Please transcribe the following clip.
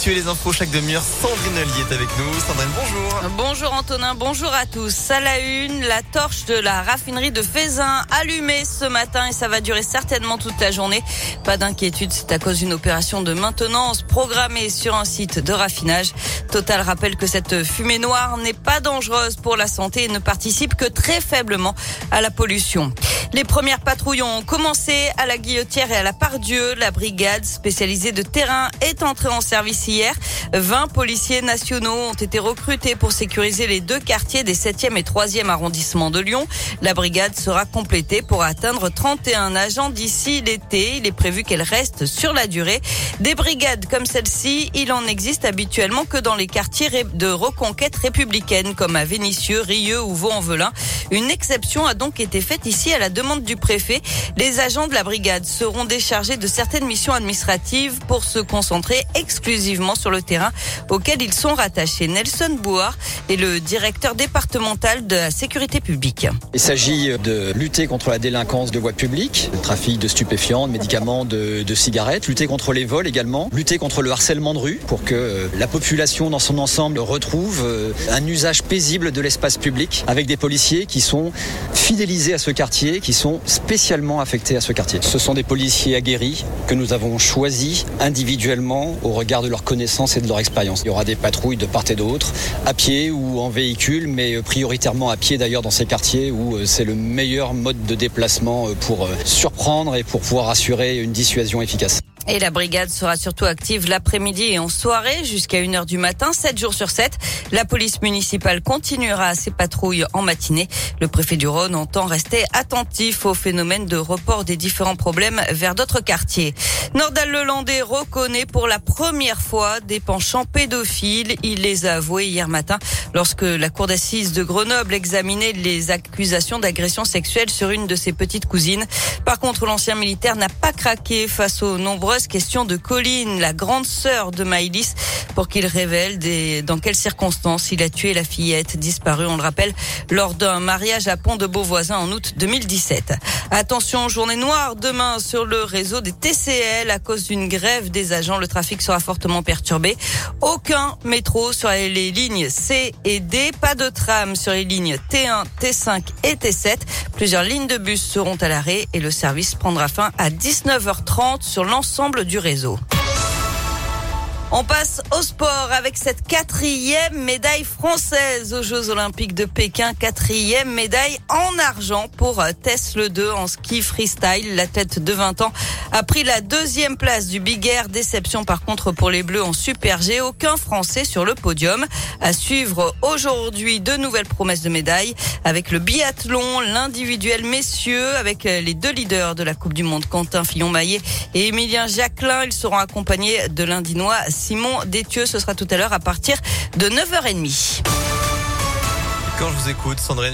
l'actu et les infos chaque demi-heure. Sandrine Ollier est avec nous. Sandrine, bonjour. Bonjour Antonin, bonjour à tous. À la une, la torche de la raffinerie de Fézin allumée ce matin et ça va durer certainement toute la journée. Pas d'inquiétude, c'est à cause d'une opération de maintenance programmée sur un site de raffinage. Total rappelle que cette fumée noire n'est pas dangereuse pour la santé et ne participe que très faiblement à la pollution. Les premières patrouilles ont commencé à la Guillotière et à la Pardieu. La brigade spécialisée de terrain est entrée en service hier. 20 policiers nationaux ont été recrutés pour sécuriser les deux quartiers des 7e et 3e arrondissements de Lyon. La brigade sera complétée pour atteindre 31 agents d'ici l'été. Il est prévu qu'elle reste sur la durée. Des brigades comme celle-ci, il en existe habituellement que dans les quartiers de reconquête républicaine comme à Vénissieux, Rieux ou Vaux-en-Velin. Une exception a donc été faite ici à la demande du préfet. Les agents de la brigade seront déchargés de certaines missions administratives pour se concentrer exclusivement sur le terrain auquel ils sont rattachés. Nelson Bouard est le directeur départemental de la sécurité publique. Il s'agit de lutter contre la délinquance de voies publiques, le trafic de stupéfiants, de médicaments, de, de cigarettes, lutter contre les vols également, lutter contre le harcèlement de rue pour que la population dans son ensemble retrouve euh, un usage paisible de l'espace public avec des policiers qui sont fidélisés à ce quartier, qui sont spécialement affectés à ce quartier. Ce sont des policiers aguerris que nous avons choisis individuellement au regard de leur et de leur expérience. Il y aura des patrouilles de part et d'autre, à pied ou en véhicule, mais prioritairement à pied d'ailleurs dans ces quartiers où euh, c'est le meilleur mode de déplacement euh, pour surprendre et pour pouvoir assurer une dissuasion efficace. Et la brigade sera surtout active l'après-midi et en soirée jusqu'à 1h du matin, 7 jours sur 7. La police municipale continuera ses patrouilles en matinée. Le préfet du Rhône entend rester attentif au phénomène de report des différents problèmes vers d'autres quartiers. Nordal-Lelandais reconnaît pour la première fois des penchants pédophiles. Il les a avoués hier matin lorsque la cour d'assises de Grenoble examinait les accusations d'agression sexuelle sur une de ses petites cousines. Par contre, l'ancien militaire n'a pas craqué face aux nombreuses questions de Colline, la grande sœur de Maïlis, pour qu'il révèle des, dans quelles circonstances il a tué la fillette disparue, on le rappelle, lors d'un mariage à Pont de Beauvoisin en août 2017. Attention, journée noire demain sur le réseau des TCL à cause d'une grève des agents. Le trafic sera fortement perturbé. Aucun métro sur les lignes C et D. Pas de tram sur les lignes T1, T5 et T7. Plusieurs lignes de bus seront à l'arrêt et le service prendra fin à 19h30 sur l'ensemble du réseau. On passe au sport avec cette quatrième médaille française aux Jeux Olympiques de Pékin. Quatrième médaille en argent pour Tess Le 2 en ski freestyle. La tête de 20 ans a pris la deuxième place du Big Air. Déception par contre pour les Bleus en Super G. Aucun Français sur le podium. À suivre aujourd'hui de nouvelles promesses de médailles avec le biathlon, l'individuel messieurs, avec les deux leaders de la Coupe du Monde, Quentin Fillon-Maillet et Emilien Jacquelin. Ils seront accompagnés de l'Indinois Simon Détieux. Ce sera tout à l'heure à partir de 9h30. Quand je vous écoute, Sandrine,